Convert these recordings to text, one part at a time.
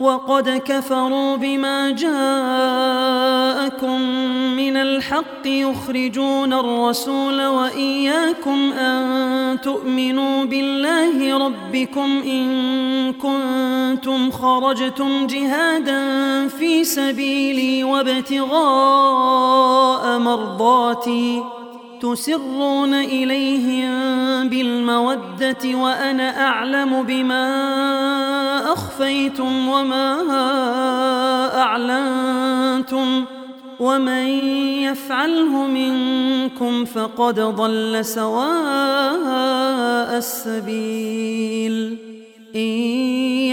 وقد كفروا بما جاءكم من الحق يخرجون الرسول وإياكم أن تؤمنوا بالله ربكم إن كنتم خرجتم جهادا في سبيلي وابتغاء مرضاتي تسرون إليهم بالمودة وأنا أعلم بما أخفيتم وما أعلنتم ومن يفعله منكم فقد ضل سواء السبيل. إن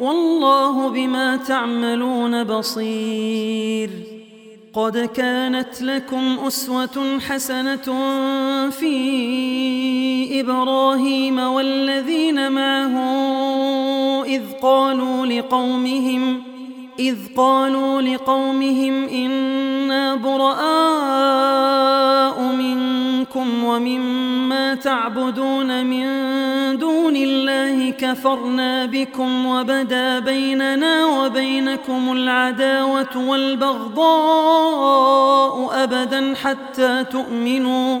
والله بما تعملون بصير. قد كانت لكم أسوة حسنة في إبراهيم والذين معه إذ قالوا لقومهم إذ قالوا لقومهم إنا براء منكم ومما تعبدون من دون الله كفرنا بكم وبدا بيننا وبينكم العداوة والبغضاء أبدا حتى تؤمنوا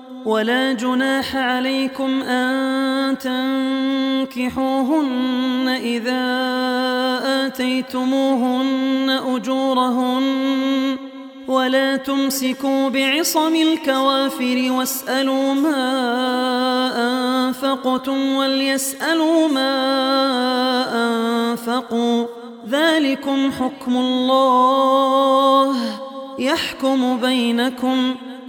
ولا جناح عليكم أن تنكحوهن إذا آتيتموهن أجورهن ولا تمسكوا بعصم الكوافر واسألوا ما أنفقتم وليسألوا ما أنفقوا ذلكم حكم الله يحكم بينكم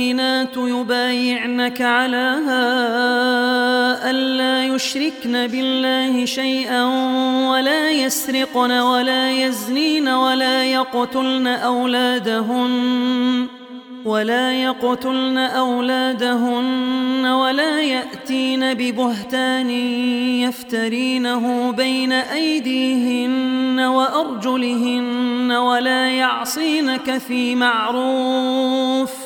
المؤمنات يبايعنك على ألا يشركن بالله شيئا ولا يسرقن ولا يزنين ولا يقتلن أولادهن ولا يقتلن أولادهن ولا يأتين ببهتان يفترينه بين أيديهن وأرجلهن ولا يعصينك في معروف